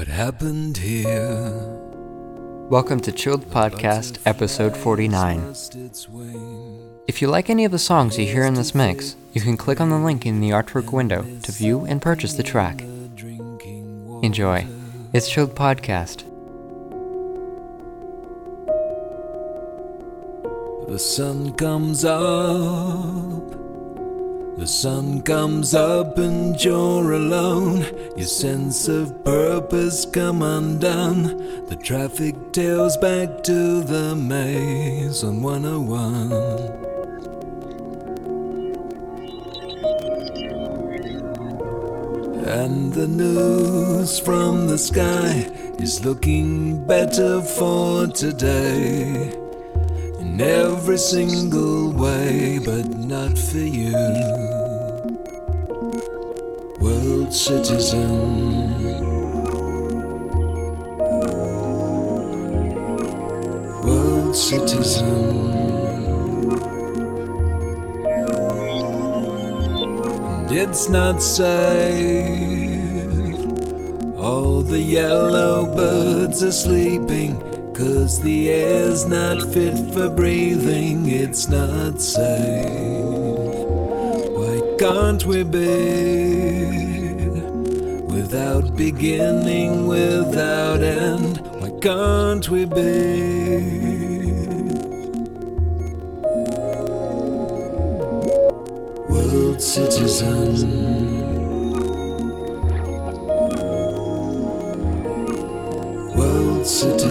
What happened here? Welcome to Chilled Podcast, episode 49. Lost its wing. If you like any of the songs you hear in this mix, you can click on the link in the artwork window to view and purchase the track. Enjoy. It's Chilled Podcast. The sun comes up. The sun comes up and you're alone. Your sense of purpose come undone. The traffic tails back to the maze on 101. And the news from the sky is looking better for today every single way, but not for you. World citizen. World citizen. And it's not safe. All the yellow birds are sleeping. Cause the air's not fit for breathing, it's not safe. Why can't we be without beginning, without end? Why can't we be? World citizen.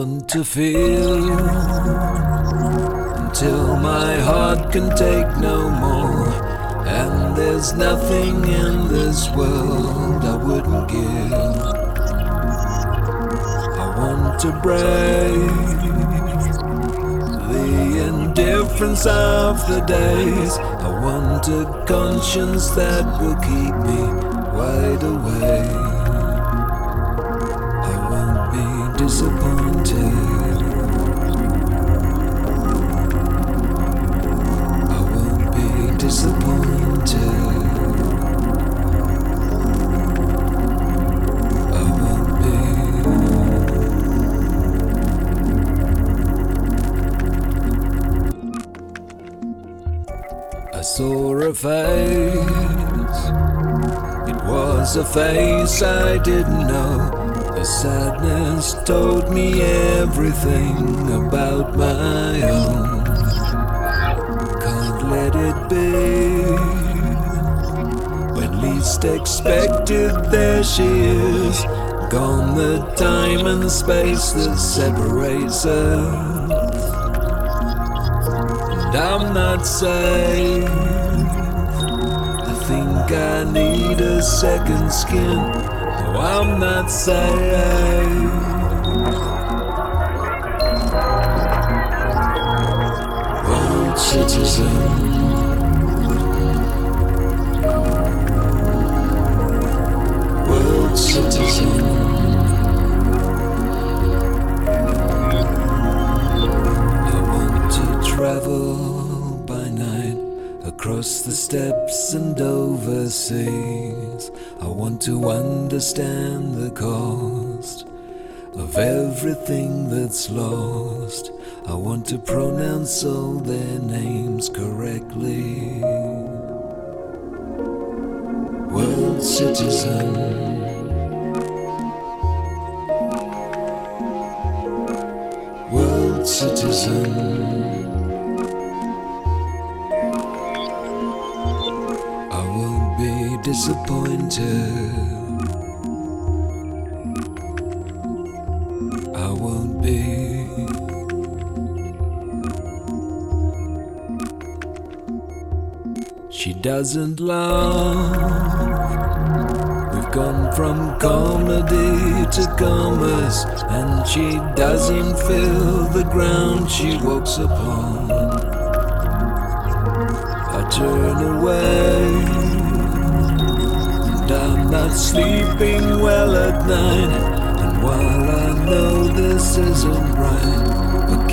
want to feel until my heart can take no more. And there's nothing in this world I wouldn't give. I want to break the indifference of the days. I want a conscience that will keep me wide awake. I won't be disappointed. Face. It was a face I didn't know. The sadness told me everything about my own. Can't let it be. When least expected, there she is. Gone the time and space that separates us. And I'm not safe. I think I need a second skin. I'm not safe. World citizen. World citizen. Across the steppes and overseas. I want to understand the cost of everything that's lost. I want to pronounce all their names correctly. World citizen. World citizen. Disappointed. I won't be. She doesn't love We've gone from comedy to commerce, and she doesn't feel the ground she walks upon. I turn away, not sleeping well at night. And while I know this isn't right, what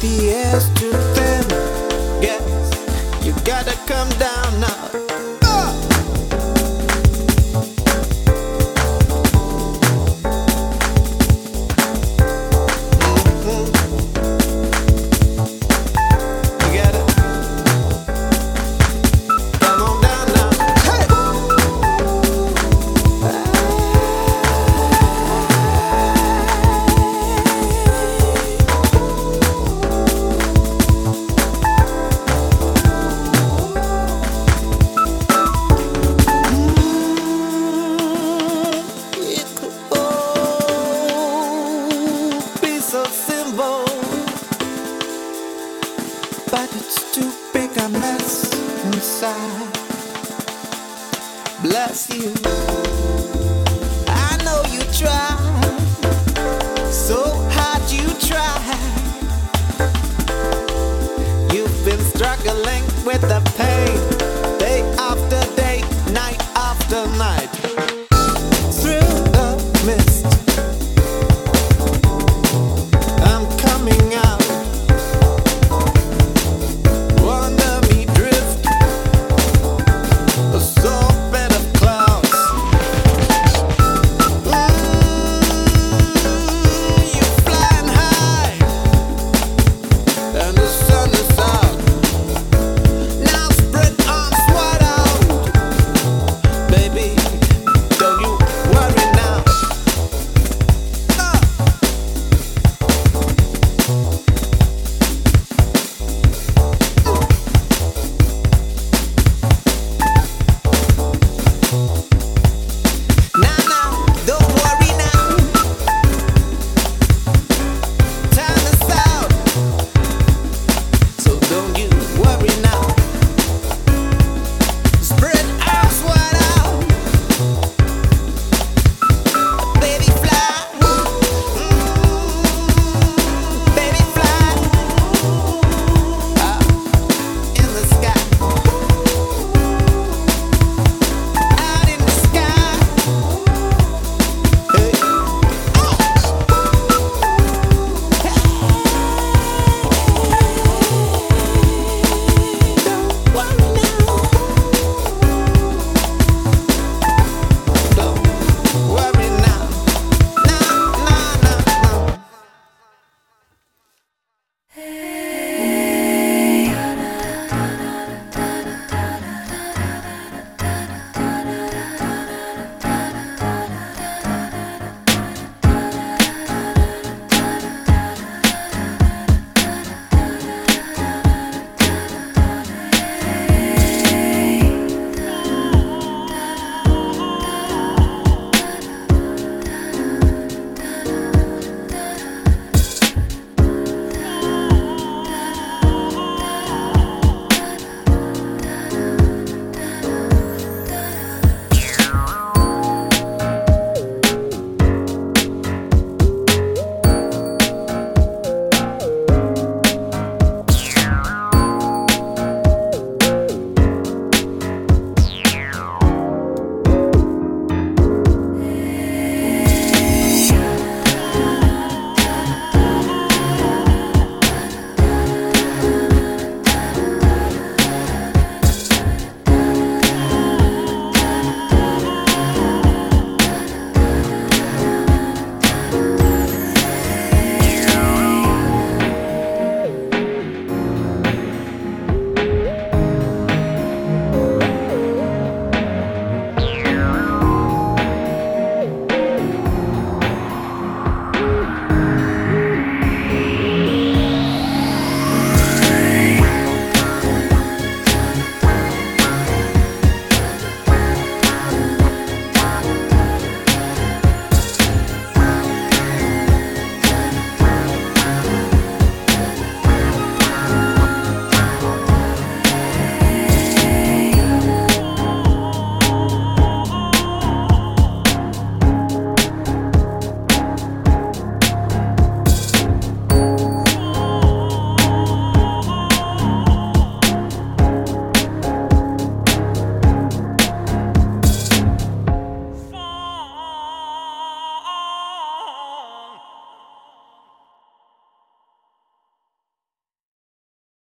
but the